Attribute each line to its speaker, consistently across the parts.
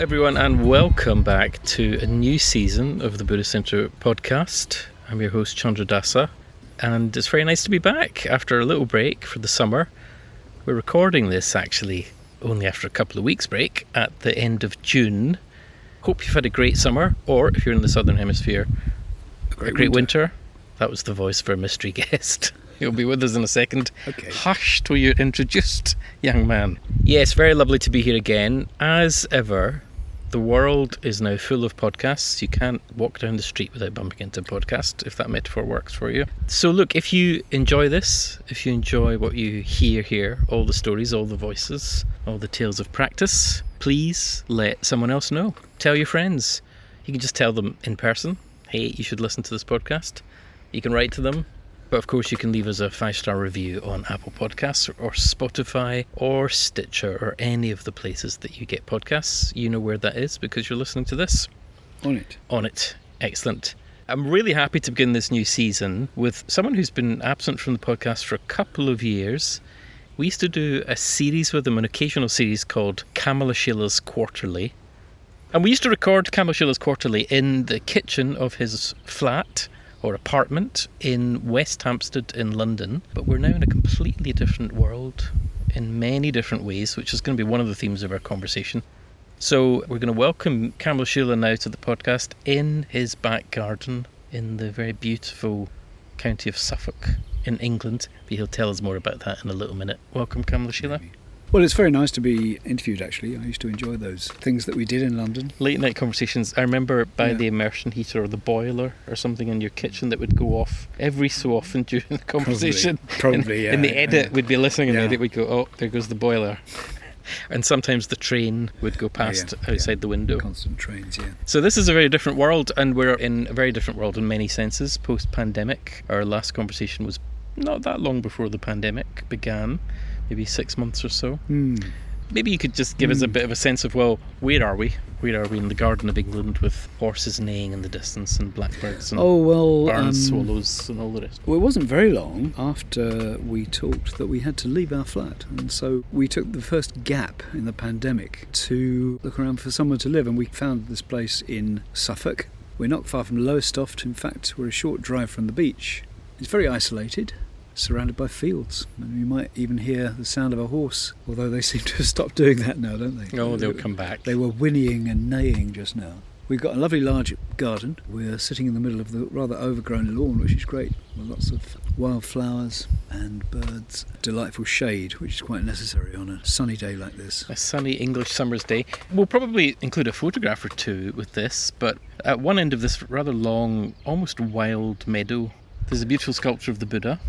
Speaker 1: everyone, and welcome back to a new season of the Buddhist Center podcast. I'm your host, Candradasa, and it's very nice to be back after a little break for the summer. We're recording this actually only after a couple of weeks' break at the end of June. Hope you've had a great summer, or if you're in the Southern Hemisphere, a great,
Speaker 2: winter.
Speaker 1: winter. That was the voice for a mystery guest. He'll be with us in a second.
Speaker 2: Okay.
Speaker 1: Hush till you're introduced, young man. Yes, very lovely to be here again. As ever, the world is now full of podcasts. You can't walk down the street without bumping into a podcast, if that metaphor works for you. So, look, if you enjoy this, if you enjoy what you hear here, all the stories, all the voices, all the tales of practice, please let someone else know. Tell your friends. You can just tell them in person, hey, you should listen to this podcast. You can write to them. But of course, you can leave us a five star review on Apple Podcasts or Spotify or Stitcher or any of the places that you get podcasts. You know where that is because you're listening to this
Speaker 2: On it.
Speaker 1: on it. Excellent. I'm really happy to begin this new season with someone who's been absent from the podcast for a couple of years. We used to do a series with him, an occasional series called Kamalashila's Quarterly. And we used to record Kamalashila's Quarterly in the kitchen of his flat or apartment in West Hampstead in London. But we're now in a completely different world in many different ways, which is going to be one of the themes of our conversation. So we're going to welcome Kamalashila now to the podcast in his back garden in the very beautiful county of Suffolk in England. But he'll tell us more about that in a little minute. Welcome, Kamalashila.
Speaker 2: Well, it's very nice to be interviewed, actually. I used to enjoy those things that we did in London.
Speaker 1: Late night conversations. I remember by
Speaker 2: Yeah.
Speaker 1: the immersion heater or the boiler or something in your kitchen that would go off every so often during the conversation.
Speaker 2: Probably,
Speaker 1: in, in
Speaker 2: yeah,
Speaker 1: the edit,
Speaker 2: yeah.
Speaker 1: we'd be listening and the
Speaker 2: Yeah.
Speaker 1: edit would go, oh, there goes the boiler. And sometimes the train would go past
Speaker 2: yeah,
Speaker 1: outside
Speaker 2: yeah.
Speaker 1: the window.
Speaker 2: Constant trains, yeah.
Speaker 1: So this is a very different world, and we're in a very different world in many senses. Post-pandemic, our last conversation was not that long before the pandemic began, maybe six months or so.
Speaker 2: Hmm.
Speaker 1: Maybe you could just give us a
Speaker 2: Hmm.
Speaker 1: bit of a sense of well, where are we? Where are we in the garden of England with horses neighing in the distance and blackbirds and
Speaker 2: Oh, well.
Speaker 1: barn
Speaker 2: um,
Speaker 1: swallows and all the rest?
Speaker 2: Well, it wasn't very long after we talked that we had to leave our flat. And so we took the first gap in the pandemic to look around for somewhere to live. And we found this place in Suffolk. We're not far from Lowestoft. In fact, we're a short drive from the beach. It's very isolated, surrounded by fields. And you might even hear the sound of a horse, although they seem to have stopped doing that now, don't they?
Speaker 1: Oh, they'll come back.
Speaker 2: They were whinnying and neighing just now. We've got a lovely large garden. We're sitting in the middle of the rather overgrown lawn, which is great, with lots of wildflowers and birds. Delightful shade, which is quite necessary on a sunny day like this.
Speaker 1: a sunny English summer's day. We'll probably include a photograph or two with this, but at one end of this rather long, almost wild meadow, there's a beautiful sculpture of the Buddha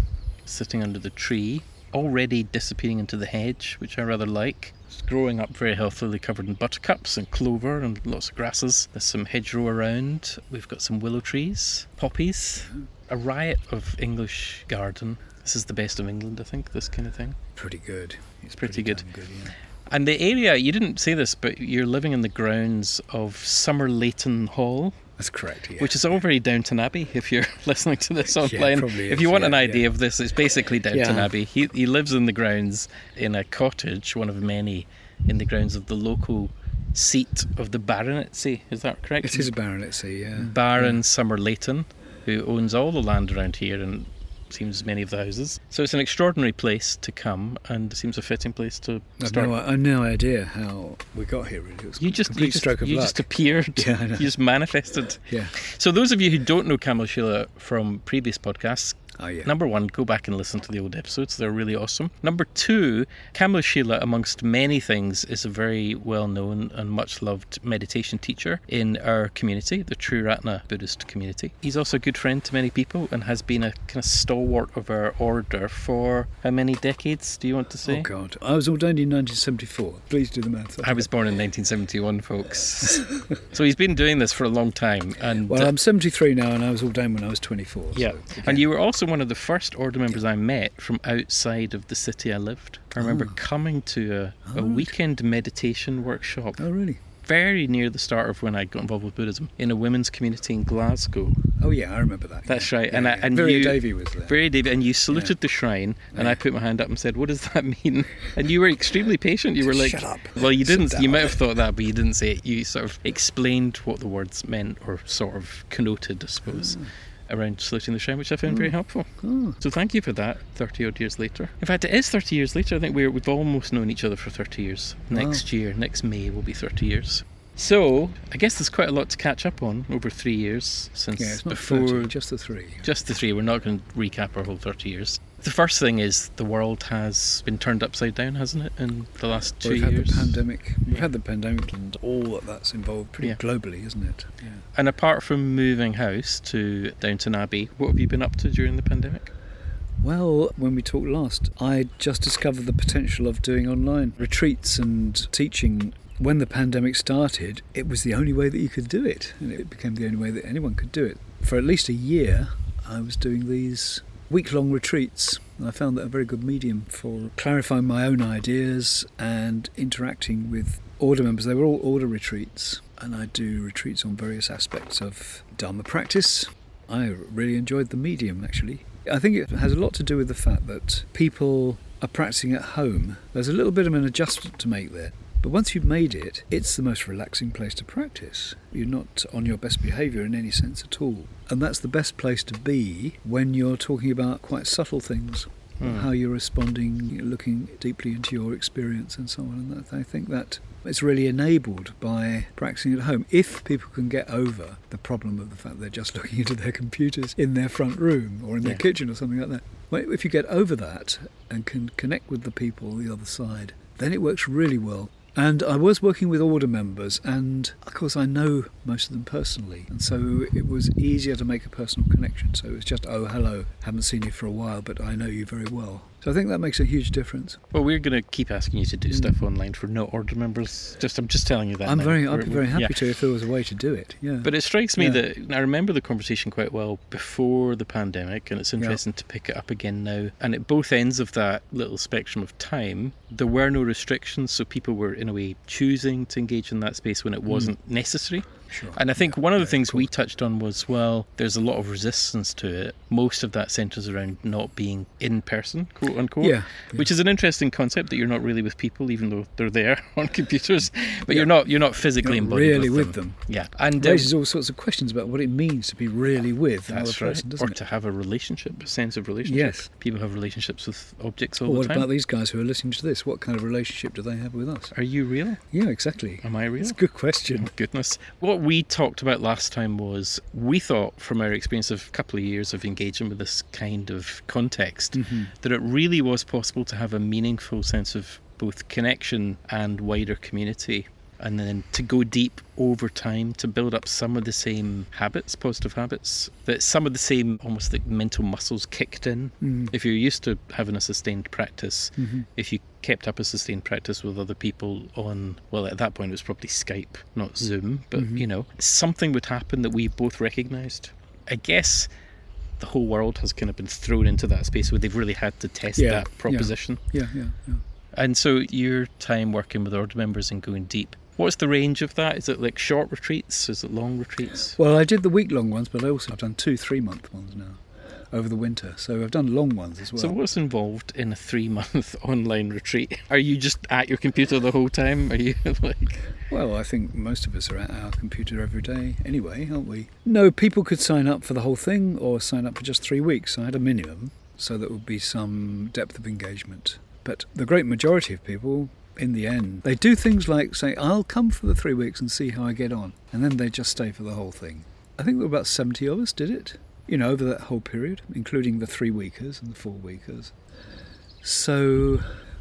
Speaker 1: sitting under the tree, already dissipating into the hedge, which I rather like. It's growing up very healthily, covered in buttercups and clover and lots of grasses. There's some hedgerow around. We've got some willow trees, poppies, a riot of English garden. This is the best of England, I think, this kind of thing.
Speaker 2: Pretty good. It's
Speaker 1: Pretty good.
Speaker 2: good yeah.
Speaker 1: And the area, you didn't say this, but you're living in the grounds of Somerleyton Hall,
Speaker 2: That's correct, yeah.
Speaker 1: which is all very Downton Abbey if you're listening to this online.
Speaker 2: probably
Speaker 1: if
Speaker 2: is,
Speaker 1: you want
Speaker 2: yeah,
Speaker 1: an idea
Speaker 2: yeah.
Speaker 1: of this, it's basically Downton
Speaker 2: Yeah.
Speaker 1: Abbey. He, he lives in the grounds in a cottage, one of many, in the grounds of the local seat of the baronetcy. Is that correct?
Speaker 2: It is a baronetcy, yeah.
Speaker 1: Baron Somerleyton, who owns all the land around here and seems many of the houses. So it's an extraordinary place to come, and it seems a fitting place to
Speaker 2: I've
Speaker 1: start
Speaker 2: no, I've no idea how we got here, really. It was
Speaker 1: You just,
Speaker 2: complete
Speaker 1: you just,
Speaker 2: stroke of
Speaker 1: you
Speaker 2: luck.
Speaker 1: just appeared.
Speaker 2: Yeah, I know.
Speaker 1: You just manifested.
Speaker 2: yeah.
Speaker 1: So those of you who don't know Kamalashila from previous podcasts,
Speaker 2: Oh, yeah.
Speaker 1: number one, go back and listen to the old episodes. They're really awesome. Number two, Sheila, amongst many things, is a very well-known and much-loved meditation teacher in our community, the Triratna Buddhist community. He's also a good friend to many people and has been a kind of stalwart of our order for how many decades? Do you want to say?
Speaker 2: Oh, God. I was ordained in 1974. Please do the maths.
Speaker 1: I was born in 1971, folks. so he's been doing this for a long time, and
Speaker 2: Well,
Speaker 1: uh,
Speaker 2: I'm 73 now, and I was ordained when I was 24.
Speaker 1: yeah.
Speaker 2: so,
Speaker 1: And you were also one of the first order members I met from outside of the city I lived. I remember
Speaker 2: Oh.
Speaker 1: coming to a, a
Speaker 2: Oh, right.
Speaker 1: weekend meditation workshop.
Speaker 2: Oh, really?
Speaker 1: very near the start of when I got involved with Buddhism in a women's community in Glasgow.
Speaker 2: Oh yeah, I remember that.
Speaker 1: That's
Speaker 2: yeah.
Speaker 1: right.
Speaker 2: Yeah,
Speaker 1: and I,
Speaker 2: yeah.
Speaker 1: and
Speaker 2: Virya
Speaker 1: you,
Speaker 2: Davy was there.
Speaker 1: Very David, and you saluted the shrine, and. I put my hand up and said, "What does that mean?" And you were extremely patient. You were like,
Speaker 2: Shut up.
Speaker 1: "Well, you didn't. You might have thought that, but you didn't say it. You sort of explained what the words meant, or sort of connoted, I suppose." Ah. Around saluting the shrine, which I found very hmm. helpful.
Speaker 2: Oh,
Speaker 1: So thank you for that. Thirty odd years later. In fact, it is thirty years later. I think we're we've almost known each other for thirty years.
Speaker 2: Wow.
Speaker 1: Next year, next May, will be thirty years. So I guess there's quite a lot to catch up on over three years since
Speaker 2: yeah,
Speaker 1: before
Speaker 2: 30, just the three.
Speaker 1: just the three. We're not going to recap our whole 30 years. The first thing is the world has been turned upside down, hasn't it, in the last 2
Speaker 2: We've had the pandemic. We've had the pandemic and all that that's involved pretty
Speaker 1: Yeah.
Speaker 2: globally, isn't it? Yeah.
Speaker 1: And apart from moving house to Downton Abbey, what have you been up to during the pandemic?
Speaker 2: Well, when we talked last, I just discovered the potential of doing online retreats and teaching. When the pandemic started, it was the only way that you could do it, and it became the only way that anyone could do it. For at least a year, I was doing these week long retreats, and I found that a very good medium for clarifying my own ideas and interacting with order members. They were all order retreats, and I do retreats on various aspects of Dharma practice. I really enjoyed the medium actually. I think it has a lot to do with the fact that people are practicing at home. There's a little bit of an adjustment to make there. But once you've made it, it's the most relaxing place to practice. You're not on your best behaviour in any sense at all. And that's the best place to be when you're talking about quite subtle things,
Speaker 1: Hmm.
Speaker 2: how you're responding, looking deeply into your experience and so on. And that, I think that it's really enabled by practicing at home. If people can get over the problem of the fact they're just looking into their computers in their front room or in their
Speaker 1: Yeah.
Speaker 2: kitchen or something like that, well, if you get over that and can connect with the people on the other side, then it works really well. And I was working with order members, and of course, I know most of them personally, and so it was easier to make a personal connection. So it was just, oh, hello, haven't seen you for a while, but I know you very well. So I think that makes a huge difference.
Speaker 1: Well, we're going to keep asking you to do
Speaker 2: Mm.
Speaker 1: stuff online for no order members. Just, I'm just telling you that.
Speaker 2: I'm
Speaker 1: now.
Speaker 2: very, I'd
Speaker 1: We're-
Speaker 2: be very happy
Speaker 1: yeah.
Speaker 2: to if there was a way to do it. Yeah.
Speaker 1: But it strikes me
Speaker 2: Yeah.
Speaker 1: that I remember the conversation quite well before the pandemic, and it's interesting to pick it up again now. And at both ends of that little spectrum of time, there were no restrictions, so people were in a way choosing to engage in that space when it wasn't necessary.
Speaker 2: Sure.
Speaker 1: And I think
Speaker 2: Yeah,
Speaker 1: one of the
Speaker 2: yeah,
Speaker 1: things we touched on was well, there's a lot of resistance to it. Most of that centres around not being in person, quote unquote.
Speaker 2: Yeah,
Speaker 1: Which is an interesting concept that you're not really with people, even though they're there on computers, but
Speaker 2: Yeah.
Speaker 1: you're not you're not physically
Speaker 2: You're not really
Speaker 1: with
Speaker 2: with
Speaker 1: them.
Speaker 2: them.
Speaker 1: Yeah, and
Speaker 2: It
Speaker 1: uh,
Speaker 2: raises all sorts of questions about what it means to be really with another
Speaker 1: that's right.
Speaker 2: person,
Speaker 1: Or
Speaker 2: doesn't it?
Speaker 1: to have a relationship, a sense of relationship.
Speaker 2: Yes.
Speaker 1: People have relationships with objects all
Speaker 2: Or
Speaker 1: the
Speaker 2: what
Speaker 1: time.
Speaker 2: about these guys who are listening to this? What kind of relationship do they have with us?
Speaker 1: Are you real?
Speaker 2: Yeah, exactly.
Speaker 1: Am I real?
Speaker 2: It's a good question.
Speaker 1: Goodness. What we talked about last time was we thought, from our experience of a couple of years of engaging with this kind of context,
Speaker 2: Mm-hmm.
Speaker 1: that it really was possible to have a meaningful sense of both connection and wider community. And then to go deep over time to build up some of the same habits, positive habits, that some of the same almost like mental muscles kicked in.
Speaker 2: Mm.
Speaker 1: If you're used to having a sustained practice,
Speaker 2: Mhm.
Speaker 1: if you kept up a sustained practice with other people on, well, at that point it was probably Skype, not Zoom, but
Speaker 2: Mhm.
Speaker 1: you know, something would happen that we both recognized. I guess the whole world has kind of been thrown into that space where they've really had to test
Speaker 2: Yeah,
Speaker 1: that
Speaker 2: yeah.
Speaker 1: proposition.
Speaker 2: Yeah, yeah, yeah.
Speaker 1: And so your time working with order members and going deep, what's the range of that? Is it like short retreats? Is it long retreats?
Speaker 2: Well, I did the week long ones, but I also have done two three month ones now over the winter. So I've done long ones as well.
Speaker 1: So what's involved in a three month online retreat? Are you just at your computer the whole time? Are you like
Speaker 2: Well, I think most of us are at our computer every day anyway, aren't we? No, people could sign up for the whole thing or sign up for just three weeks. I had a minimum, so that would be some depth of engagement. But the great majority of people, in the end, they do things like say, I'll come for the three weeks and see how I get on. And then they just stay for the whole thing. I think there were about 70 of us did it, you know, over that whole period, including the three weekers and the four weekers. So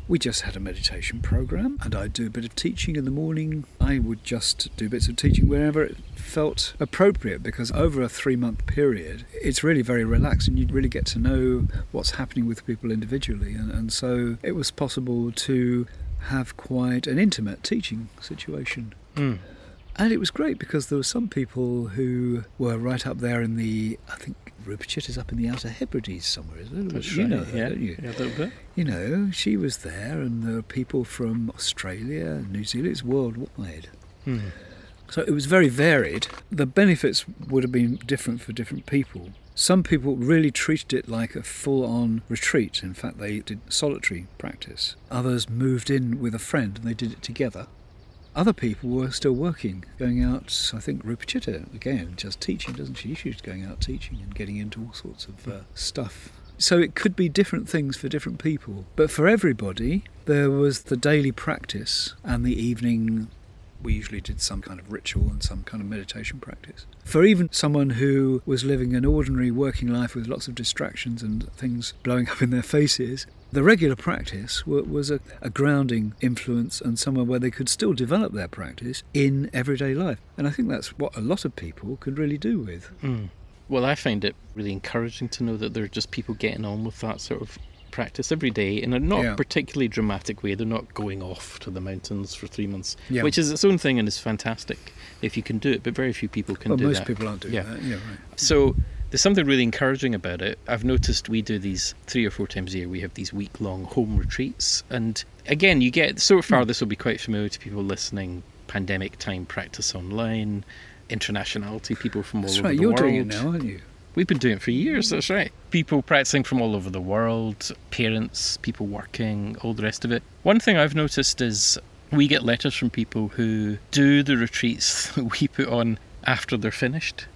Speaker 2: we just had a meditation program, and I'd do a bit of teaching in the morning. I would just do bits of teaching wherever it felt appropriate because over a three month period, it's really very relaxed and you really get to know what's happening with people individually. And, and so it was possible to have quite an intimate teaching situation.
Speaker 1: mm,
Speaker 2: And it was great because there were some people who were right up there in the, I think Rinpoche is up in the Outer Hebrides somewhere, isn't it? you
Speaker 1: right.
Speaker 2: know her,
Speaker 1: yeah,
Speaker 2: don't you?
Speaker 1: yeah, a little bit.
Speaker 2: You know, she was there, and there were people from Australia, New Zealand, it's worldwide.
Speaker 1: Hmm.
Speaker 2: So it was very varied. The benefits would have been different for different people. Some people really treated it like a full on retreat. In fact, they did solitary practice. Others moved in with a friend and they did it together. Other people were still working, going out. I think Rupachita, again, just teaching, doesn't she? She's going out teaching and getting into all sorts of uh, stuff. So it could be different things for different people. But for everybody, there was the daily practice and the evening we usually did some kind of ritual and some kind of meditation practice. For even someone who was living an ordinary working life with lots of distractions and things blowing up in their faces, the regular practice was a, a, grounding influence and somewhere where they could still develop their practice in everyday life. And I think that's what a lot of people could really do with.
Speaker 1: Mm. Well, I find it really encouraging to know that there are just people getting on with that sort of practice every day in a not yeah. particularly dramatic way. They're not going off to the mountains for three months, yeah. which is its own thing and is fantastic if you can do it. But very few people can
Speaker 2: well,
Speaker 1: do
Speaker 2: most
Speaker 1: that.
Speaker 2: Most people aren't doing
Speaker 1: yeah.
Speaker 2: that. Yeah, right.
Speaker 1: So there's something really encouraging about it. I've noticed we do these three or four times a year. We have these week long home retreats, and again, you get so far. Hmm. This will be quite familiar to people listening. Pandemic time practice online, internationality, people from all
Speaker 2: That's
Speaker 1: over
Speaker 2: right.
Speaker 1: the
Speaker 2: You're doing it now, aren't you?
Speaker 1: We've been doing it for years, that's right. People practicing from all over the world, parents, people working, all the rest of it. One thing I've noticed is we get letters from people who do the retreats that we put on after they're finished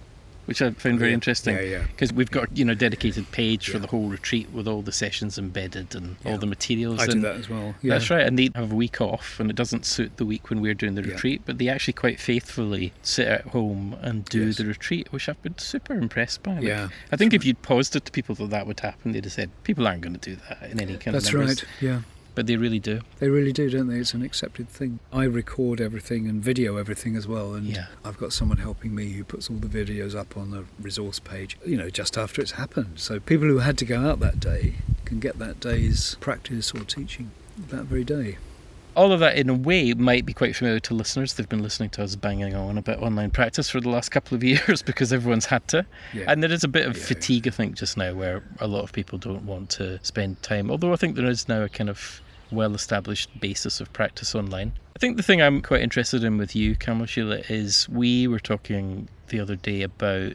Speaker 1: which I found very
Speaker 2: yeah.
Speaker 1: interesting.
Speaker 2: Yeah, yeah.
Speaker 1: Because we've got you know dedicated page yeah. for the whole retreat with all the sessions embedded and all the materials.
Speaker 2: I
Speaker 1: and
Speaker 2: that as well.
Speaker 1: That's right, and they have a week off, and it doesn't suit the week when we're doing the retreat, but they actually quite faithfully sit at home and do
Speaker 2: Yes.
Speaker 1: the retreat, which I've been super impressed by. Like,
Speaker 2: Yeah,
Speaker 1: I think if you'd paused it to people that that would happen, they'd have said people aren't going to do that in any kind
Speaker 2: That's
Speaker 1: of numbers.
Speaker 2: right. Yeah.
Speaker 1: But they really do.
Speaker 2: They really do, don't they? It's an accepted thing. I record everything and video everything as well, and
Speaker 1: Yeah.
Speaker 2: I've got someone helping me who puts all the videos up on the resource page, you know, just after it's happened. So people who had to go out that day can get that day's practice or teaching that very day.
Speaker 1: All of that, in a way, might be quite familiar to listeners. They've been listening to us banging on about online practice for the last couple of years because everyone's had to.
Speaker 2: Yeah.
Speaker 1: And there is a bit of
Speaker 2: Yeah,
Speaker 1: fatigue, I think, just now where a lot of people don't want to spend time. Although I think there is now a kind of well established basis of practice online. I think the thing I'm quite interested in with you, Kamalashila, is we were talking the other day about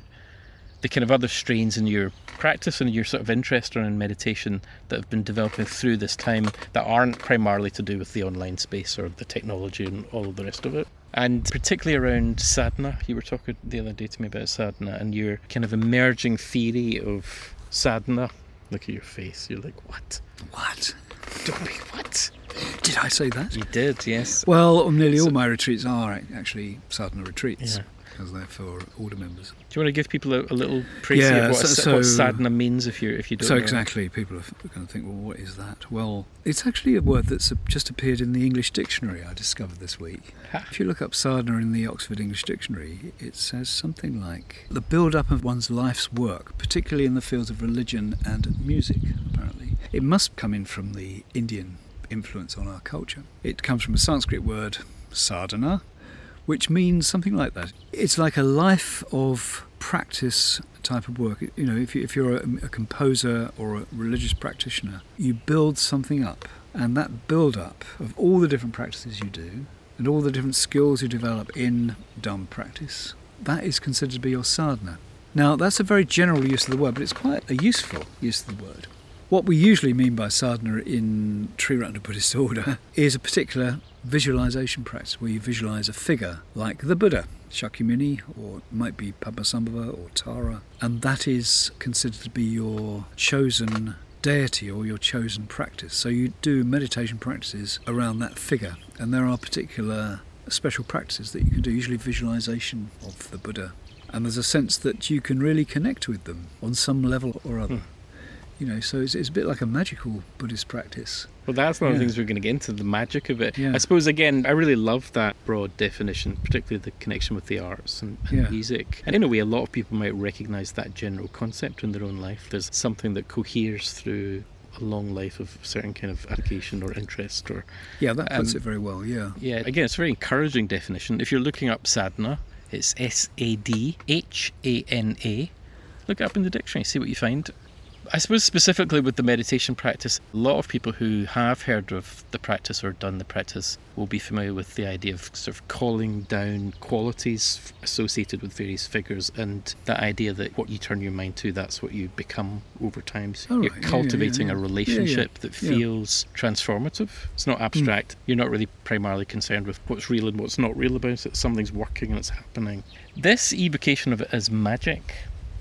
Speaker 1: the kind of other strains in your practice and your sort of interest around meditation that have been developing through this time that aren't primarily to do with the online space or the technology and all of the rest of it. And particularly around sadhana, you were talking the other day to me about sadhana and your kind of emerging theory of sadhana. Look at your face, you're like, what?
Speaker 2: What?
Speaker 1: Don't what?
Speaker 2: Did I say that?
Speaker 1: You did, yes.
Speaker 2: Well, nearly
Speaker 1: So-
Speaker 2: all my retreats are actually sadhana retreats
Speaker 1: Yeah.
Speaker 2: because they're for order members.
Speaker 1: Do you want to give people a, a little précis
Speaker 2: Yeah,
Speaker 1: of what,
Speaker 2: so-
Speaker 1: what sadhana means if you if you don't
Speaker 2: So
Speaker 1: know?
Speaker 2: exactly, people are going to think, well, what is that? Well, it's actually a word that's just appeared in the English dictionary. I discovered this week.
Speaker 1: Ha.
Speaker 2: If you look up sadhana in the Oxford English Dictionary, it says something like the build-up of one's life's work, particularly in the fields of religion and music. Apparently, it must come in from the Indian influence on our culture. It comes from a Sanskrit word, sadhana, which means something like that. It's like a life of practice type of work. You know, if, you, if you're a, a composer or a religious practitioner, you build something up, and that build up of all the different practices you do and all the different skills you develop in dumb practice, that is considered to be your sadhana. Now, that's a very general use of the word, but it's quite a useful use of the word. What we usually mean by sadhana in Triratna Buddhist order is a particular visualization practice where you visualize a figure like the Buddha, Shakyamuni, or it might be Padmasambhava or Tara, and that is considered to be your chosen deity or your chosen practice. So you do meditation practices around that figure, and there are particular special practices that you can do, usually visualization of the Buddha. And there's a sense that you can really connect with them on some level or other.
Speaker 1: Hmm.
Speaker 2: You know, so it's, it's a bit like a magical Buddhist practice.
Speaker 1: Well, that's one of the things we're going to get into the magic of it.
Speaker 2: Yeah.
Speaker 1: I suppose again, I really love that broad definition, particularly the connection with the arts and, and
Speaker 2: Yeah.
Speaker 1: music. And in a way, a lot of people might recognise that general concept in their own life. There's something that coheres through a long life of certain kind of application or interest or
Speaker 2: Yeah, that puts
Speaker 1: Um,
Speaker 2: it very well, yeah.
Speaker 1: Yeah, again, it's a very encouraging definition. If you're looking up sadhana, it's S A D H A N A. Look it up in the dictionary, see what you find. I suppose specifically with the meditation practice, a lot of people who have heard of the practice or done the practice will be familiar with the idea of sort of calling down qualities associated with various figures and that idea that what you turn your mind to, that's what you become over time. So
Speaker 2: Oh,
Speaker 1: you're
Speaker 2: right. Yeah, yeah,
Speaker 1: cultivating
Speaker 2: yeah.
Speaker 1: a relationship that feels transformative. It's not hmm. abstract. You're not really primarily concerned with what's real and what's not real about it. Something's working and it's happening. This evocation of it as magic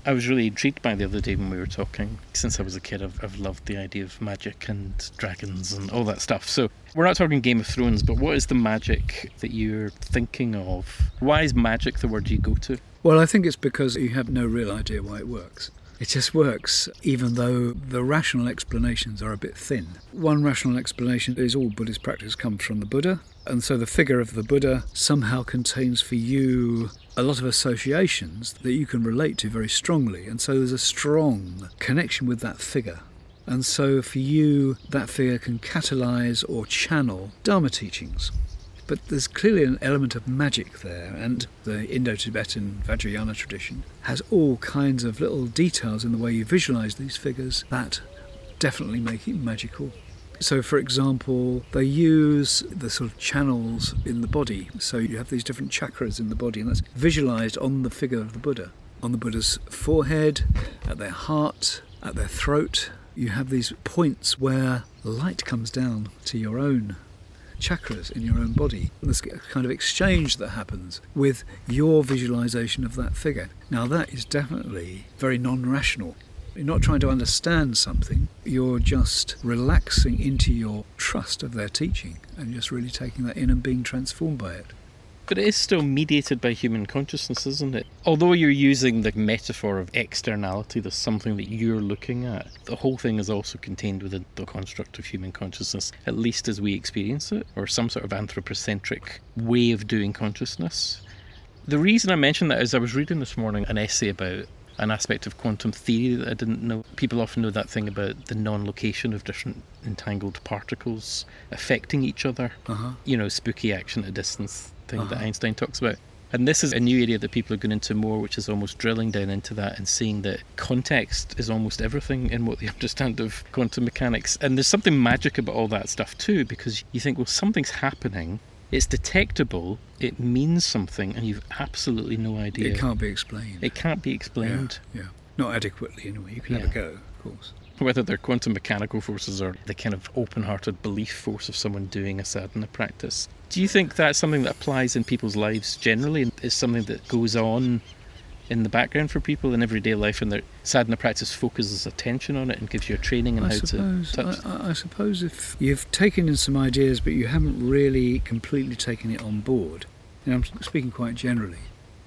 Speaker 1: I was really intrigued by the other day when we were talking. Since I was a kid, I've, I've loved the idea of magic and dragons and all that stuff. So we're not talking Game of Thrones, but what is the magic that you're thinking of? Why is magic the word you go to?
Speaker 2: Well, I think it's because you have no real idea why it works. It just works, even though the rational explanations are a bit thin. One rational explanation is all Buddhist practice comes from the Buddha, and so the figure of the Buddha somehow contains for you a lot of associations that you can relate to very strongly, and so there's a strong connection with that figure. And so for you, that figure can catalyse or channel Dharma teachings. But there's clearly an element of magic there, and the Indo Tibetan Vajrayana tradition has all kinds of little details in the way you visualize these figures that definitely make it magical. So, for example, they use the sort of channels in the body. So, you have these different chakras in the body, and that's visualized on the figure of the Buddha. On the Buddha's forehead, at their heart, at their throat, you have these points where light comes down to your own chakras in your own body. There's a kind of exchange that happens with your visualization of that figure. Now, that is definitely very non rational. You're not trying to understand something, you're just relaxing into your trust of their teaching and just really taking that in and being transformed by it.
Speaker 1: But it is still mediated by human consciousness, isn't it? Although you're using the metaphor of externality, there's something that you're looking at. The whole thing is also contained within the construct of human consciousness, at least as we experience it, or some sort of anthropocentric way of doing consciousness. The reason I mention that is I was reading this morning an essay about an aspect of quantum theory that I didn't know. People often know that thing about the non location of different entangled particles affecting each other.
Speaker 2: Uh-huh.
Speaker 1: You know, spooky action at a distance thing that
Speaker 2: Uh-huh.
Speaker 1: Einstein talks about. And this is a new area that people are going into more, which is almost drilling down into that and seeing that context is almost everything in what they understand of quantum mechanics. And there's something magic about all that stuff too, because you think, well, something's happening, it's detectable, it means something, and you've absolutely no idea.
Speaker 2: It can't be explained.
Speaker 1: It can't be explained.
Speaker 2: Yeah, yeah. Not adequately, anyway. You can have a go, of course.
Speaker 1: Whether they're quantum mechanical forces or the kind of open hearted belief force of someone doing a sadhana practice. Do you think that's something that applies in people's lives generally? and Is something that goes on in the background for people in everyday life and their sadhana practice focuses attention on it and gives you a training in
Speaker 2: I
Speaker 1: how
Speaker 2: suppose.
Speaker 1: to touch
Speaker 2: I, I- I suppose if you've taken in some ideas, but you haven't really completely taken it on board, and I'm speaking quite generally,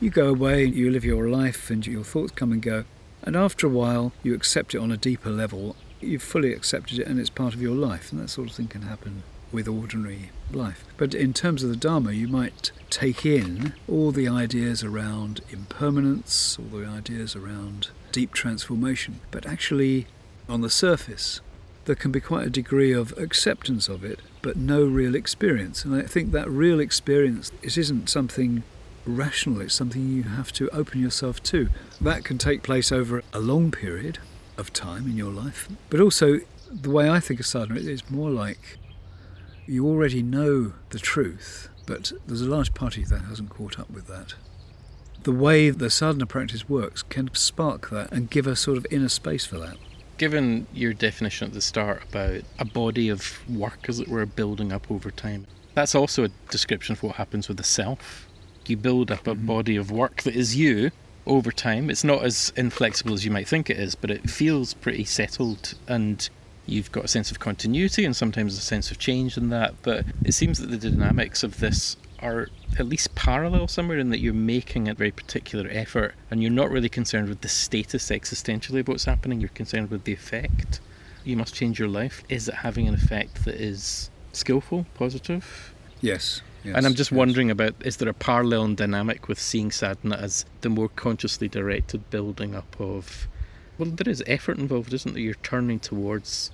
Speaker 2: you go away, and you live your life, and your thoughts come and go, and after a while, you accept it on a deeper level. You've fully accepted it, and it's part of your life, and that sort of thing can happen with ordinary life. But in terms of the Dharma, you might take in all the ideas around impermanence, all the ideas around deep transformation, but actually, on the surface, there can be quite a degree of acceptance of it, but no real experience. And I think that real experience it isn't something rational, it's something you have to open yourself to. That can take place over a long period of time in your life, but also the way I think of sadhana is more like you already know the truth, but there's a large part of you that hasn't caught up with that. The way the sadhana practice works can spark that and give a sort of inner space for that.
Speaker 1: Given your definition at the start about a body of work, as it were, building up over time, that's also a description of what happens with the self. You build up a
Speaker 2: Mhm.
Speaker 1: body of work that is you over time. It's not as inflexible as you might think it is, but it feels pretty settled and you've got a sense of continuity and sometimes a sense of change in that. But it seems that the dynamics of this are at least parallel somewhere in that you're making a very particular effort and you're not really concerned with the status existentially of what's happening, you're concerned with the effect. You must change your life. Is it having an effect that is skillful, positive?
Speaker 2: Yes. yes
Speaker 1: and I'm just
Speaker 2: yes.
Speaker 1: wondering about is there a parallel and dynamic with seeing sadhana as the more consciously directed building up of well there is effort involved, isn't there? You're turning towards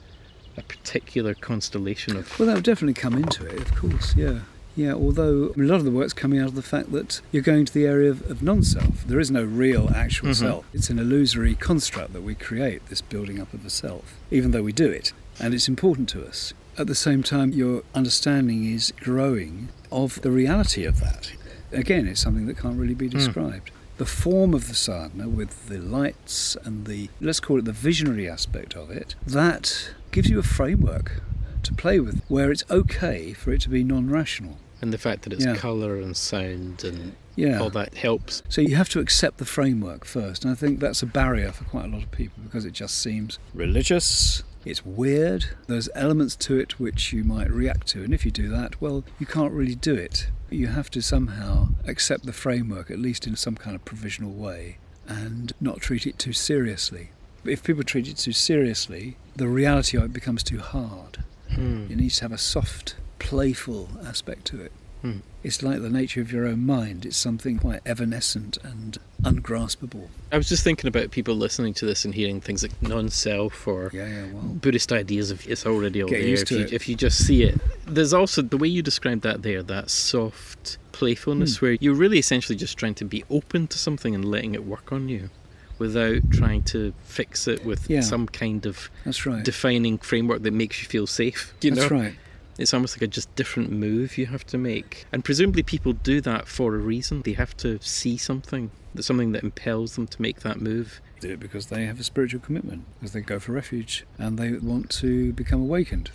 Speaker 1: a particular constellation of
Speaker 2: Well, that would definitely come into it, of course, yeah. Yeah, although a lot of the work's coming out of the fact that you're going to the area of, of non self. There is no real actual
Speaker 1: Mhm.
Speaker 2: self. It's an illusory construct that we create, this building up of a self, even though we do it. And it's important to us. At the same time, your understanding is growing of the reality of that. Again, it's something that can't really be
Speaker 1: Hmm.
Speaker 2: described. The form of the sadhana, with the lights and the, let's call it the visionary aspect of it, that gives you a framework to play with where it's okay for it to be non rational.
Speaker 1: And the fact that it's
Speaker 2: Yeah.
Speaker 1: colour and sound and
Speaker 2: Yeah.
Speaker 1: all that helps.
Speaker 2: So you have to accept the framework first. And I think that's a barrier for quite a lot of people because it just seems religious, it's weird, there's elements to it which you might react to. And if you do that, well, you can't really do it. You have to somehow accept the framework, at least in some kind of provisional way, and not treat it too seriously. If people treat it too seriously, the reality of it becomes too hard.
Speaker 1: Hmm.
Speaker 2: It needs to have a soft, playful aspect to it.
Speaker 1: Hmm.
Speaker 2: It's like the nature of your own mind. It's something quite evanescent and ungraspable.
Speaker 1: I was just thinking about people listening to this and hearing things like non-self or
Speaker 2: Yeah, yeah, well.
Speaker 1: Buddhist ideas of it's already all
Speaker 2: Get
Speaker 1: there.
Speaker 2: used
Speaker 1: if,
Speaker 2: to
Speaker 1: you,
Speaker 2: it.
Speaker 1: if you just see it, there's also the way you described that there, that soft playfulness,
Speaker 2: Hmm.
Speaker 1: where you're really essentially just trying to be open to something and letting it work on you, without trying to fix it with
Speaker 2: Yeah.
Speaker 1: some kind of
Speaker 2: That's right.
Speaker 1: defining framework that makes you feel safe. You
Speaker 2: That's
Speaker 1: know,
Speaker 2: right.
Speaker 1: It's almost like a just different move you have to make, and presumably people do that for a reason. They have to see something, something that impels them to make that move.
Speaker 2: Do it because they have a spiritual commitment, because they go for refuge and they want to become awakened.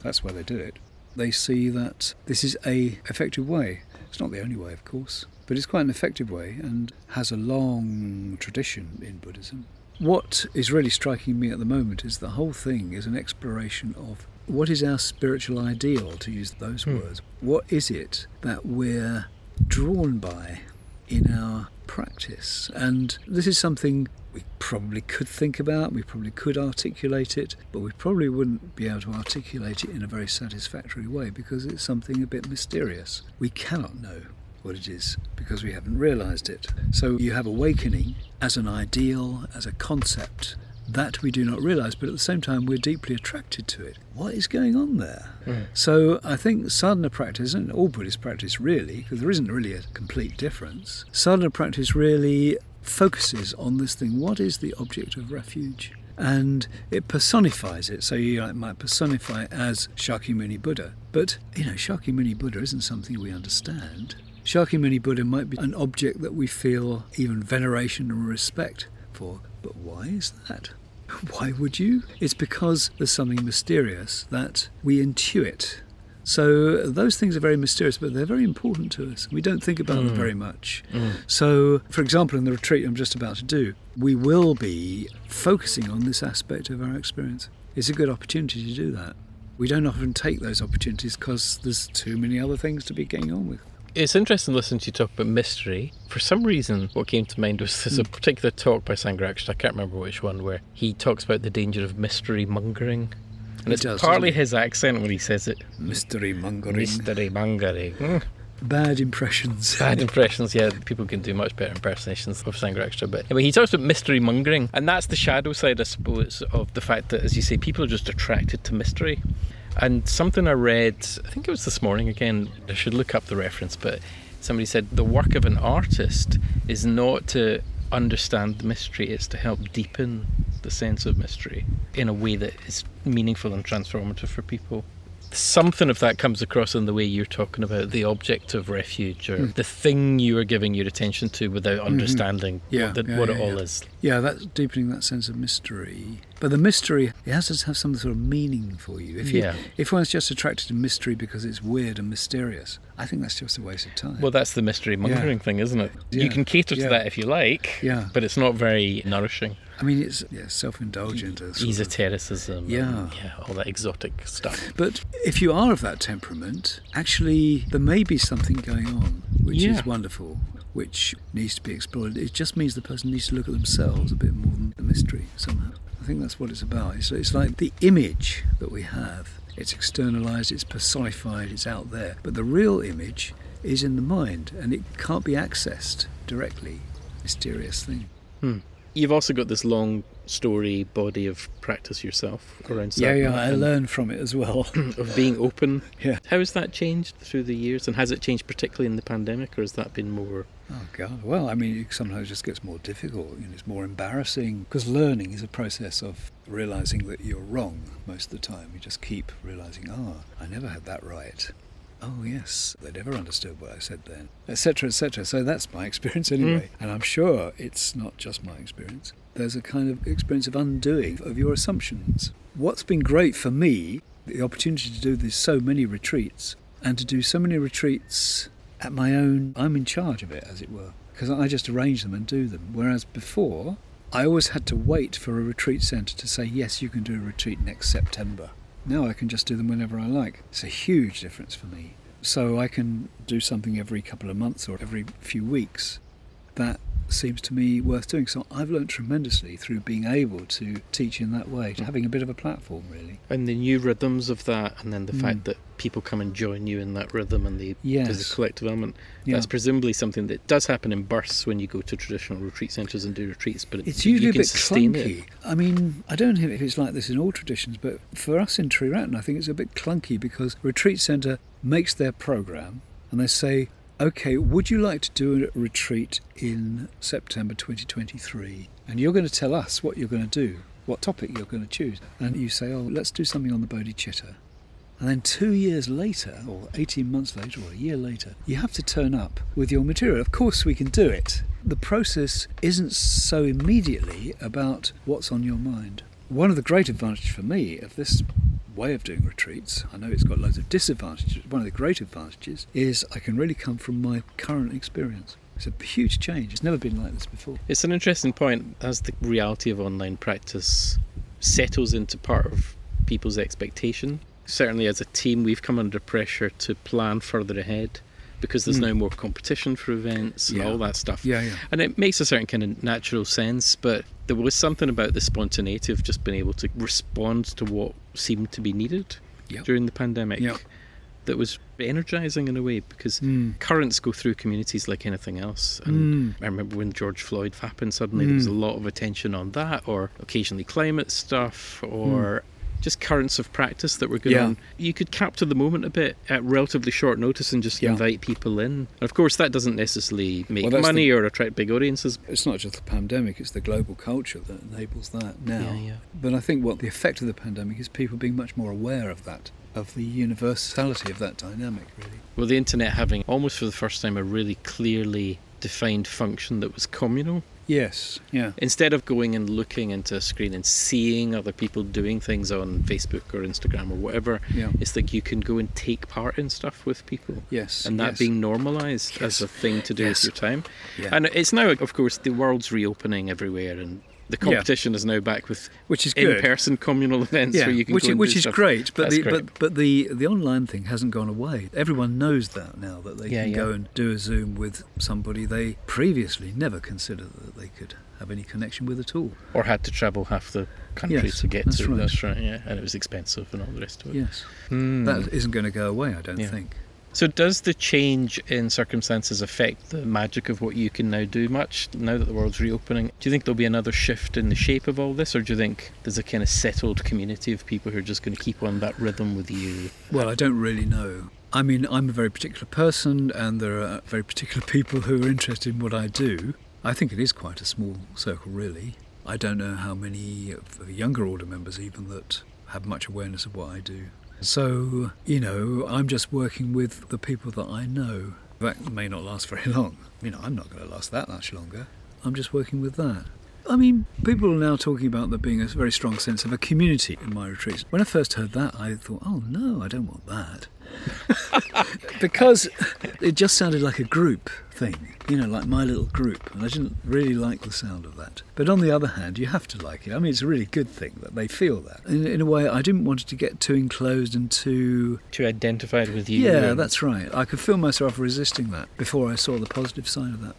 Speaker 2: That's why they do it. They see that this is a effective way. It's not the only way, of course, but it's quite an effective way and has a long tradition in Buddhism. What is really striking me at the moment is the whole thing is an exploration of what is our spiritual ideal, to use those
Speaker 1: Hmm.
Speaker 2: words. What is it that we're drawn by in our practice? And this is something we probably could think about, we probably could articulate it, but we probably wouldn't be able to articulate it in a very satisfactory way because it's something a bit mysterious. We cannot know what it is because we haven't realized it. So you have awakening as an ideal, as a concept. That we do not realize, but at the same time, we're deeply attracted to it. What is going on there? Hmm. So I think sadhana practice, and all Buddhist practice really, because there isn't really a complete difference, sadhana practice really focuses on this thing what is the object of refuge? And it personifies it. So you might personify it as Shakyamuni Buddha. But, you know, Shakyamuni Buddha isn't something we understand. Shakyamuni Buddha might be an object that we feel even veneration and respect for. But why is that? Why would you? It's because there's something mysterious that we intuit. So those things are very mysterious, but they're very important to us. We don't think about them
Speaker 1: Mm.
Speaker 2: very much. So, for example, in the retreat I'm just about to do, we will be focusing on this aspect of our experience. It's a good opportunity to do that. We don't often take those opportunities because there's too many other things to be getting on with.
Speaker 1: It's interesting listening to you talk about mystery. For some reason, what came to mind was there's a particular talk by Sangharakshita, I can't remember which one, where he talks about the danger of mystery mongering. And it's
Speaker 2: does,
Speaker 1: partly
Speaker 2: doesn't
Speaker 1: his accent when he says it.
Speaker 2: Mystery mongering,
Speaker 1: Mystery mongering. Mm.
Speaker 2: bad impressions.
Speaker 1: Bad impressions, yeah. People can do much better impersonations of Sangharakshita. But anyway, he talks about mystery mongering. And that's the shadow side, I suppose, of the fact that, as you say, people are just attracted to mystery. And something I read, I think it was this morning again, I should look up the reference, but somebody said the work of an artist is not to understand the mystery, it's to help deepen the sense of mystery in a way that is meaningful and transformative for people. Something of that comes across in the way you're talking about the object of refuge or
Speaker 2: Hmm.
Speaker 1: the thing you are giving your attention to without understanding
Speaker 2: Mm-hmm. Yeah,
Speaker 1: what, the,
Speaker 2: yeah,
Speaker 1: what
Speaker 2: yeah,
Speaker 1: it all is.
Speaker 2: Yeah, that's deepening that sense of mystery. But the mystery, it has to have some sort of meaning for you. If you,
Speaker 1: Yeah.
Speaker 2: if one's just attracted to mystery because it's weird and mysterious, I think that's just a waste of time.
Speaker 1: Well, that's the mystery mongering thing, isn't it?
Speaker 2: Yeah.
Speaker 1: You can cater to
Speaker 2: yeah.
Speaker 1: that if you like,
Speaker 2: Yeah.
Speaker 1: but it's not very nourishing.
Speaker 2: I mean, it's yeah, self-indulgent. a sort of-
Speaker 1: Esotericism,
Speaker 2: Yeah.
Speaker 1: yeah, all that exotic stuff.
Speaker 2: But if you are of that temperament, actually, there may be something going on, which
Speaker 1: Yeah.
Speaker 2: is wonderful, which needs to be explored. It just means the person needs to look at themselves a bit more than the mystery somehow. I think that's what it's about. It's, it's like the image that we have. It's externalized, it's personified, it's out there. But the real image is in the mind, and it can't be accessed directly. Mysterious thing.
Speaker 1: Hmm. You've also got this long story body of practice yourself around
Speaker 2: Yeah, yeah, I learned from it as well.
Speaker 1: of being open.
Speaker 2: Yeah.
Speaker 1: How has that changed through the years, and has it changed particularly in the pandemic, or has that been more?
Speaker 2: Oh God! Well, I mean, it sometimes just gets more difficult. You know, it's more embarrassing because learning is a process of realizing that you're wrong most of the time. You just keep realizing, oh, I never had that right. Oh yes, they never understood what I said then, etc., etc. So that's my experience mm. anyway, and I'm sure it's not just my experience. There's a kind of experience of undoing of your assumptions. What's been great for me, the opportunity to do this so many retreats and to do so many retreats at my own, I'm in charge of it, as it were, because I just arrange them and do them. Whereas before, I always had to wait for a retreat centre to say, yes, you can do a retreat next September. Now I can just do them whenever I like. It's a huge difference for me. So I can do something every couple of months or every few weeks. That seems to me worth doing. So I've learned tremendously through being able to teach in that way, to having a bit of a platform, really.
Speaker 1: And the new rhythms of that, and then the
Speaker 2: Mm.
Speaker 1: fact that people come and join you in that rhythm, and the
Speaker 2: Yes.
Speaker 1: there's a collective element.
Speaker 2: Yeah.
Speaker 1: That's presumably something that does happen in bursts when you go to traditional retreat centres and do retreats, but
Speaker 2: It's usually a bit clunky.
Speaker 1: it.
Speaker 2: I mean, I don't know if it's like this in all traditions, but for us in Triratna, I think it's a bit clunky because Retreat Centre makes their program and they say, okay, would you like to do a retreat in September 2023? And you're going to tell us what you're going to do, what topic you're going to choose. And you say, oh, let's do something on the Bodhicitta. And then two years later, or 18 months later, or a year later, you have to turn up with your material. Of course, we can do it. The process isn't so immediately about what's on your mind. One of the great advantages for me of this way of doing retreats, I know it's got loads of disadvantages, but one of the great advantages is I can really come from my current experience. It's a huge change. It's never been like this before.
Speaker 1: It's an interesting point as the reality of online practice settles into part of people's expectation. Certainly, as a team, we've come under pressure to plan further ahead because there's
Speaker 2: Mm.
Speaker 1: now more competition for events and
Speaker 2: Yeah.
Speaker 1: all that stuff.
Speaker 2: Yeah, yeah.
Speaker 1: And it makes a certain kind of natural sense, but there was something about the spontaneity of just being able to respond to what seemed to be needed
Speaker 2: Yep.
Speaker 1: during the pandemic
Speaker 2: Yep.
Speaker 1: that was energizing in a way because
Speaker 2: Mm.
Speaker 1: currents go through communities like anything else. And
Speaker 2: Mm.
Speaker 1: I remember when George Floyd happened, suddenly there was a
Speaker 2: Mm.
Speaker 1: lot of attention on that, or occasionally climate stuff, or just currents of practice that were going.
Speaker 2: Yeah.
Speaker 1: on. You could capture the moment a bit at relatively short notice and just
Speaker 2: Yeah.
Speaker 1: invite people in. And of course, that doesn't necessarily make
Speaker 2: Well,
Speaker 1: money
Speaker 2: the-
Speaker 1: or attract big audiences.
Speaker 2: It's not just the pandemic, it's the global culture that enables that now.
Speaker 1: Yeah, yeah.
Speaker 2: But I think what the effect of the pandemic is people being much more aware of that, of the universality of that dynamic, really.
Speaker 1: Well, the internet having almost for the first time a really clearly defined function that was communal.
Speaker 2: Yes, yeah.
Speaker 1: Instead of going and looking into a screen and seeing other people doing things on Facebook or Instagram or whatever,
Speaker 2: Yeah.
Speaker 1: it's like you can go and take part in stuff with people.
Speaker 2: Yes.
Speaker 1: And that
Speaker 2: yes.
Speaker 1: being normalised
Speaker 2: Yes.
Speaker 1: as a thing to do
Speaker 2: Yes.
Speaker 1: with your time.
Speaker 2: Yeah.
Speaker 1: And it's now, of course, the world's reopening everywhere and the
Speaker 2: Yeah.
Speaker 1: competition is now back with
Speaker 2: which is good.
Speaker 1: in-person communal events
Speaker 2: yeah,
Speaker 1: where you can
Speaker 2: which,
Speaker 1: go and
Speaker 2: which
Speaker 1: do
Speaker 2: is
Speaker 1: stuff.
Speaker 2: great, but
Speaker 1: That's
Speaker 2: the
Speaker 1: great.
Speaker 2: but but the the online thing hasn't gone away. Everyone knows that now that they
Speaker 1: Yeah,
Speaker 2: can
Speaker 1: yeah.
Speaker 2: go and do a Zoom with somebody they previously never considered that they could have any connection with at all.
Speaker 1: Or had to travel half the country
Speaker 2: Yes,
Speaker 1: to get
Speaker 2: that's
Speaker 1: to.
Speaker 2: right.
Speaker 1: That's right, yeah. And it was expensive and all the rest of it.
Speaker 2: Yes,
Speaker 1: Hmm.
Speaker 2: that isn't going to go away. I don't
Speaker 1: Yeah.
Speaker 2: think.
Speaker 1: So, does the change in circumstances affect the magic of what you can now do much now that the world's reopening? Do you think there'll be another shift in the shape of all this, or do you think there's a kind of settled community of people who are just going to keep on that rhythm with you?
Speaker 2: Well, I don't really know. I mean, I'm a very particular person, and there are very particular people who are interested in what I do. I think it is quite a small circle, really. I don't know how many of the younger order members, even, that have much awareness of what I do. So, you know, I'm just working with the people that I know. That may not last very long. You know, I'm not going to last that much longer. I'm just working with that. I mean, people are now talking about there being a very strong sense of a community in my retreats. When I first heard that, I thought, oh no, I don't want that. because it just sounded like a group thing, you know, like my little group. And I didn't really like the sound of that. But on the other hand, you have to like it. I mean, it's a really good thing that they feel that. In, in a way, I didn't want it to get too enclosed and too.
Speaker 1: To identified with you?
Speaker 2: Yeah, that's right. I could feel myself resisting that before I saw the positive side of that.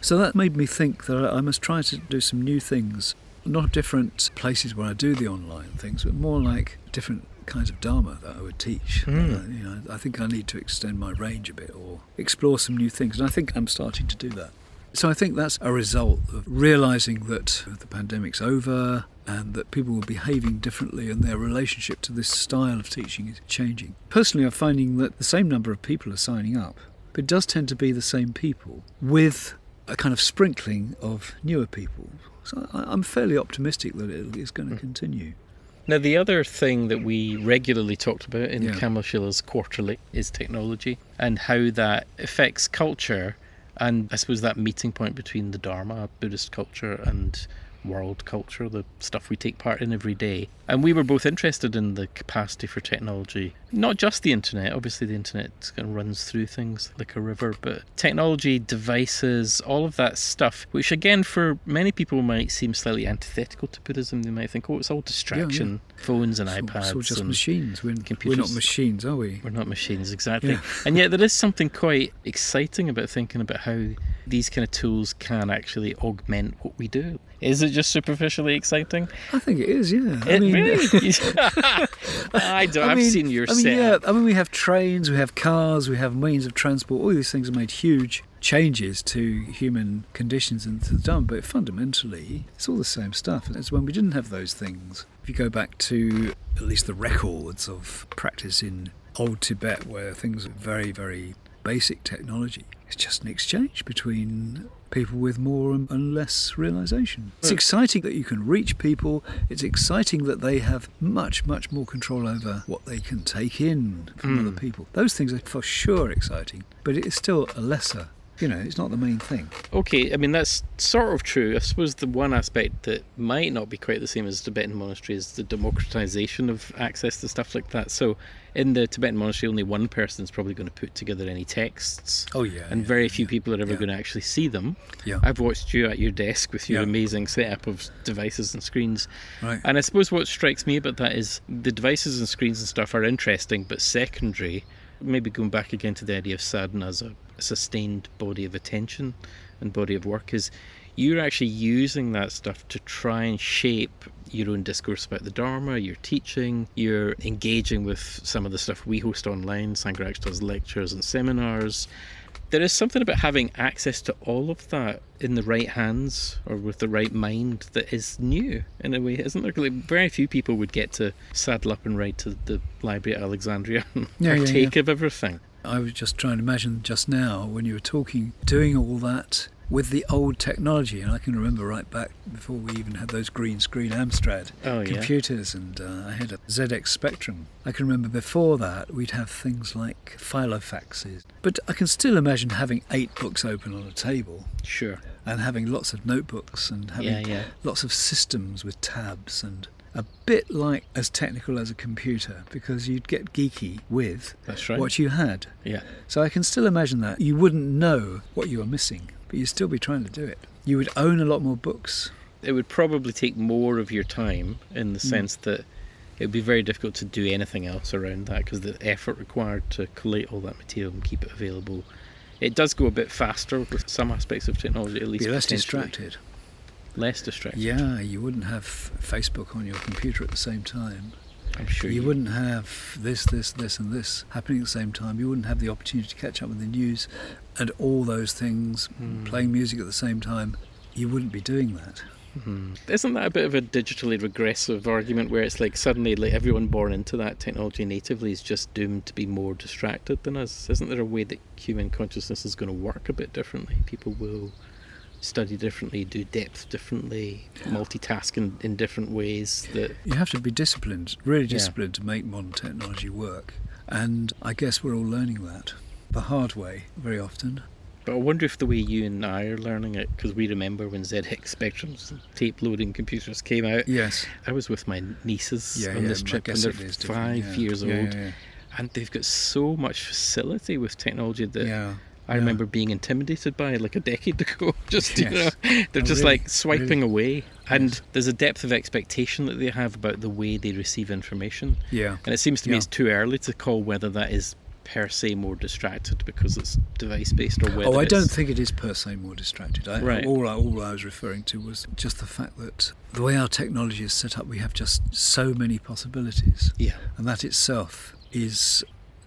Speaker 2: So that made me think that I must try to do some new things, not different places where I do the online things, but more like different kinds of dharma that I would teach.
Speaker 1: Mm.
Speaker 2: You know, I think I need to extend my range a bit or explore some new things, and I think I'm starting to do that. So I think that's a result of realizing that the pandemic's over and that people were behaving differently and their relationship to this style of teaching is changing. Personally, I'm finding that the same number of people are signing up, but it does tend to be the same people with a kind of sprinkling of newer people. So I- I'm fairly optimistic that it is going to hmm. continue.
Speaker 1: Now, the other thing that we regularly talked about in
Speaker 2: Yeah.
Speaker 1: Kamalashila's quarterly is technology and how that affects culture, and I suppose that meeting point between the Dharma, Buddhist culture, and world culture, the stuff we take part in every day. And we were both interested in the capacity for technology, not just the internet. Obviously, the internet kind of runs through things like a river, but technology, devices, all of that stuff, which again, for many people might seem slightly antithetical to Buddhism. They might think, oh, it's all distraction, phones and
Speaker 2: So-
Speaker 1: iPads.
Speaker 2: So just
Speaker 1: and
Speaker 2: machines. We're, computers. we're not machines, are we?
Speaker 1: we're not machines, exactly.
Speaker 2: Yeah.
Speaker 1: And yet, there is something quite exciting about thinking about how these kind of tools can actually augment what we do. Is it just superficially exciting?
Speaker 2: I think it is, yeah. I mean,
Speaker 1: really? I don't.
Speaker 2: I
Speaker 1: I've
Speaker 2: mean-
Speaker 1: seen your
Speaker 2: I mean,
Speaker 1: set.
Speaker 2: yeah. I mean, we have trains, we have cars, we have means of transport. All these things have made huge changes to human conditions and to the done, but fundamentally, it's all the same stuff. And it's when we didn't have those things. If you go back to at least the records of practice in old Tibet, where things are very, very basic technology, it's just an exchange between people with more and less realization. It's exciting that you can reach people. It's exciting that they have much, much more control over what they can take in from
Speaker 1: Mm.
Speaker 2: other people. Those things are for sure exciting, but it is still a lesser. You know, it's not the main thing.
Speaker 1: Okay, I mean that's sort of true. I suppose the one aspect that might not be quite the same as Tibetan monastery is the democratization of access to stuff like that. So, in the Tibetan monastery, only one person is probably going to put together any texts,
Speaker 2: Oh yeah,
Speaker 1: and
Speaker 2: yeah,
Speaker 1: very few
Speaker 2: yeah.
Speaker 1: people are ever
Speaker 2: Yeah.
Speaker 1: going to actually see them.
Speaker 2: Yeah,
Speaker 1: I've watched you at your desk with your
Speaker 2: Yeah.
Speaker 1: amazing setup of devices and screens.
Speaker 2: right.
Speaker 1: And I suppose what strikes me about that is the devices and screens and stuff are interesting, but secondary. Maybe going back again to the idea of sadhana as a, a sustained body of attention and body of work is you're actually using that stuff to try and shape your own discourse about the Dharma, your teaching, you're engaging with some of the stuff we host online, Sangha does lectures and seminars. There is something about having access to all of that in the right hands or with the right mind that is new in a way, isn't there? Like, very few people would get to saddle up and ride to the library at Alexandria and
Speaker 2: Yeah, yeah,
Speaker 1: partake of everything.
Speaker 2: I was just trying to imagine just now when you were talking, doing all that with the old technology, and I can remember right back before we even had those green screen Amstrad
Speaker 1: Oh, yeah.
Speaker 2: computers, and uh, I had a ZX Spectrum. I can remember before that we'd have things like filofaxes, but I can still imagine having eight books open on a table
Speaker 1: Sure.
Speaker 2: and having lots of notebooks and having
Speaker 1: Yeah, yeah.
Speaker 2: lots of systems with tabs and a bit like as technical as a computer because you'd get geeky with
Speaker 1: That's right.
Speaker 2: what you had.
Speaker 1: Yeah.
Speaker 2: So I can still imagine that. You wouldn't know what you were missing, but you'd still be trying to do it. You would own a lot more books.
Speaker 1: It would probably take more of your time in the
Speaker 2: Mm.
Speaker 1: sense that it would be very difficult to do anything else around that because the effort required to collate all that material and keep it available. It does go a bit faster with some aspects of technology, at least.
Speaker 2: Be less distracted.
Speaker 1: Less distracted.
Speaker 2: Yeah, you wouldn't have Facebook on your computer at the same time.
Speaker 1: I'm sure
Speaker 2: You wouldn't have this, this, this, and this happening at the same time. You wouldn't have the opportunity to catch up with the news and all those things,
Speaker 1: Hmm.
Speaker 2: playing music at the same time. You wouldn't be doing that.
Speaker 1: Mhm. Isn't that a bit of a digitally regressive argument where it's like suddenly like everyone born into that technology natively is just doomed to be more distracted than us? Isn't there a way that human consciousness is going to work a bit differently? People will study differently, do depth differently, multitask in, in different ways that
Speaker 2: You have to be disciplined, really
Speaker 1: Yeah.
Speaker 2: disciplined to make modern technology work. And I guess we're all learning that the hard way very often.
Speaker 1: But I wonder if the way you and I are learning it, because we remember when ZX Spectrums tape loading computers came out.
Speaker 2: Yes.
Speaker 1: I was with my nieces
Speaker 2: Yeah,
Speaker 1: on
Speaker 2: yeah,
Speaker 1: this trip, and they're
Speaker 2: it is different,
Speaker 1: five
Speaker 2: yeah.
Speaker 1: years
Speaker 2: Yeah,
Speaker 1: old,
Speaker 2: yeah,
Speaker 1: and they've got so much facility with technology that
Speaker 2: yeah.
Speaker 1: I
Speaker 2: yeah.
Speaker 1: remember being intimidated by like a decade ago. Just you know, they're just
Speaker 2: really?
Speaker 1: like swiping away, and there's a depth of expectation that they have about the way they receive information.
Speaker 2: Yeah.
Speaker 1: And it seems to me
Speaker 2: Yeah.
Speaker 1: it's too early to call whether that is per se more distracted because it's device based or whether
Speaker 2: Oh, I don't think it is per se more distracted. I,
Speaker 1: Right.
Speaker 2: all, I, all I was referring to was just the fact that the way our technology is set up, we have just so many possibilities,
Speaker 1: Yeah.
Speaker 2: and that itself is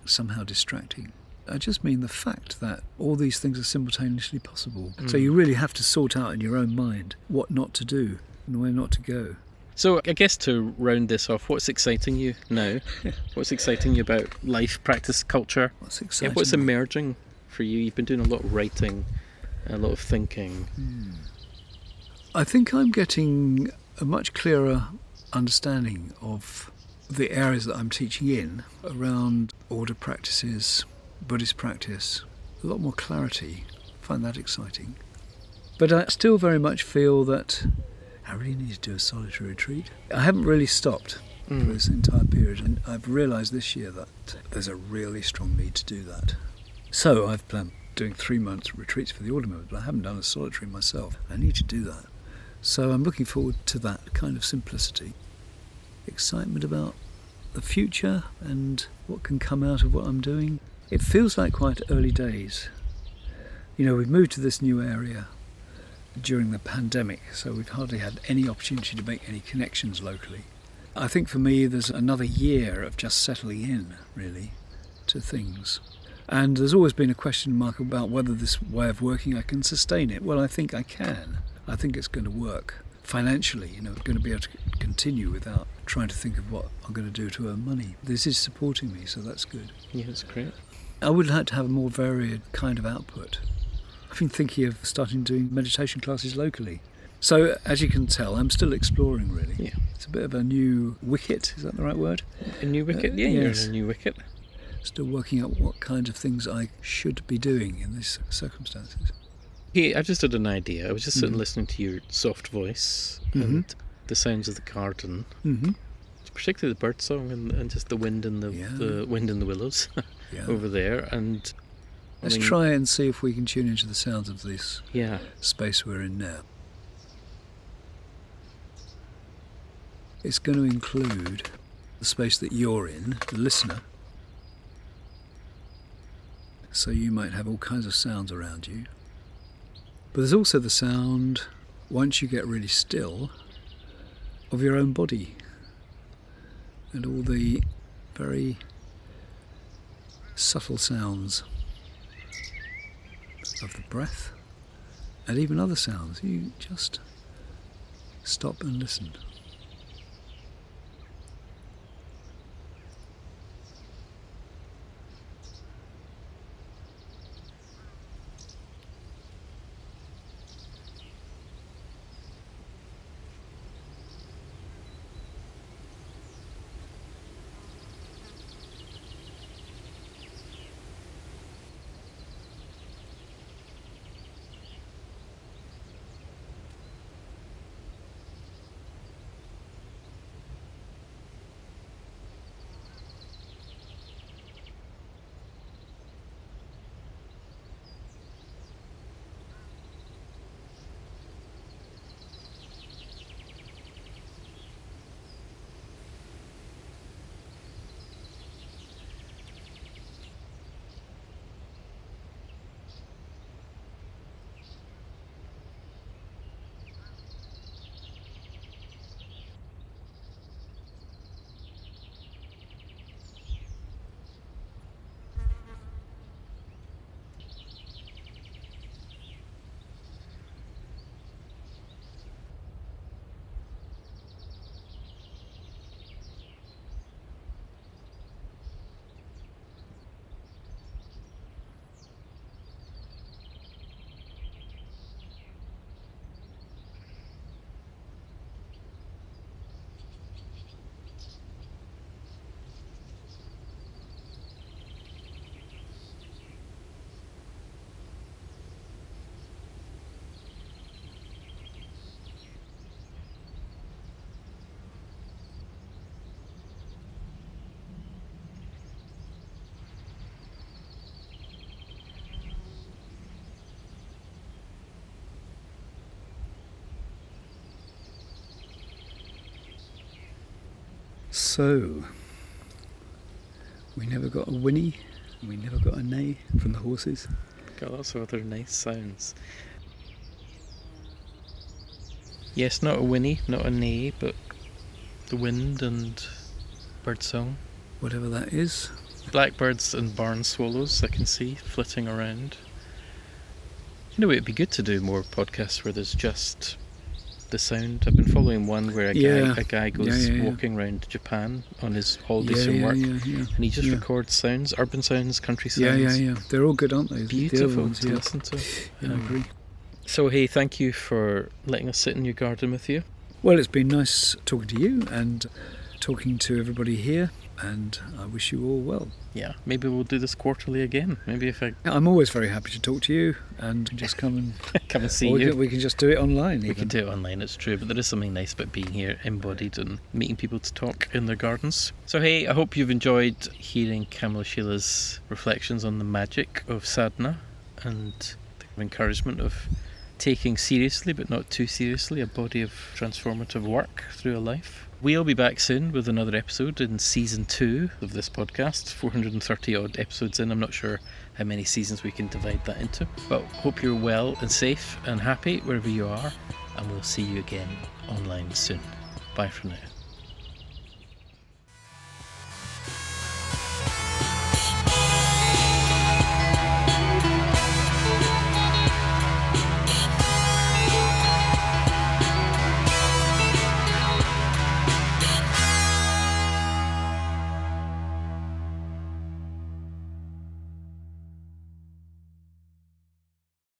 Speaker 2: somehow distracting. I just mean the fact that all these things are simultaneously possible. So
Speaker 1: Mm.
Speaker 2: you really have to sort out in your own mind what not to do and where not to go.
Speaker 1: So I guess to round this off, what's exciting you now? what's exciting you about life, practice, culture?
Speaker 2: What's
Speaker 1: Yeah, what's emerging for you? You've been doing a lot of writing, a lot of thinking.
Speaker 2: I think I'm getting a much clearer understanding of the areas that I'm teaching in around order practices, Buddhist practice, a lot more clarity. I find that exciting. But I still very much feel that I really need to do a solitary retreat. I haven't really stopped for
Speaker 1: Mm.
Speaker 2: this entire period, and I've realised this year that there's a really strong need to do that. So I've planned doing three months retreats for the order members, but I haven't done a solitary myself. I need to do that. So I'm looking forward to that kind of simplicity. Excitement about the future and what can come out of what I'm doing. It feels like quite early days. You know, we've moved to this new area during the pandemic, so we've hardly had any opportunity to make any connections locally. I think for me, there's another year of just settling in, really, to things. And there's always been a question mark about whether this way of working I can sustain it. Well, I think I can. I think it's going to work financially. You know, going to be able to continue without trying to think of what I'm going to do to earn money. This is supporting me, so that's good.
Speaker 1: Yeah, that's great.
Speaker 2: I would like to have a more varied kind of output. I've been thinking of starting doing meditation classes locally. So, as you can tell, I'm still exploring really.
Speaker 1: Yeah.
Speaker 2: It's a bit of a new wicket, is that the right word?
Speaker 1: A new wicket?
Speaker 2: Uh,
Speaker 1: yeah,
Speaker 2: yes.
Speaker 1: a new wicket.
Speaker 2: Still working out what kind of things I should be doing in these circumstances.
Speaker 1: Hey, I just had an idea. I was just sitting
Speaker 2: Mhm.
Speaker 1: listening to your soft voice
Speaker 2: Mhm.
Speaker 1: and the sounds of the garden,
Speaker 2: Mm-hmm.
Speaker 1: particularly the bird song and, and just the wind in the,
Speaker 2: Yeah.
Speaker 1: the wind in the willows
Speaker 2: Yeah.
Speaker 1: over there. And I
Speaker 2: Let's
Speaker 1: mean,
Speaker 2: try and see if we can tune into the sounds of this
Speaker 1: Yeah,
Speaker 2: space we're in now. It's going to include the space that you're in, the listener. So you might have all kinds of sounds around you. But there's also the sound, once you get really still, of your own body and all the very subtle sounds of the breath and even other sounds. You just stop and listen. So, we never got a whinny, we never got a neigh from the horses.
Speaker 1: got lots of other nice sounds. Yes, not a whinny, not a neigh, but the wind and bird song.
Speaker 2: Whatever that is,
Speaker 1: Blackbirds and barn swallows I can see flitting around. You know, it'd be good to do more podcasts where there's just the sound. I've been following one where a
Speaker 2: Yeah.
Speaker 1: guy a guy goes
Speaker 2: Yeah, yeah,
Speaker 1: walking around Japan on his holidays from work, and he just records sounds, urban sounds, country sounds.
Speaker 2: Yeah, yeah, yeah. They're all good, aren't they?
Speaker 1: Beautiful
Speaker 2: ones,
Speaker 1: to listen to.
Speaker 2: Yeah, I
Speaker 1: Um,
Speaker 2: agree.
Speaker 1: So hey, thank you for letting us sit in your garden with you.
Speaker 2: Well, it's been nice talking to you and talking to everybody here, and I wish you all well.
Speaker 1: Yeah, maybe we'll do this quarterly again. Maybe if I
Speaker 2: I'm always very happy to talk to you and just come and
Speaker 1: come and see you.
Speaker 2: can, we can just do it online.
Speaker 1: We can do it online, it's true, but there is something nice about being here embodied and meeting people to talk in their gardens. So, hey, I hope you've enjoyed hearing Kamalashila's reflections on the magic of sadhana and the encouragement of taking seriously, but not too seriously, a body of transformative work through a life. We'll be back soon with another episode in season two of this podcast, 430 odd episodes in. I'm not sure how many seasons we can divide that into. But hope you're well and safe and happy wherever you are, and we'll see you again online soon. Bye for now.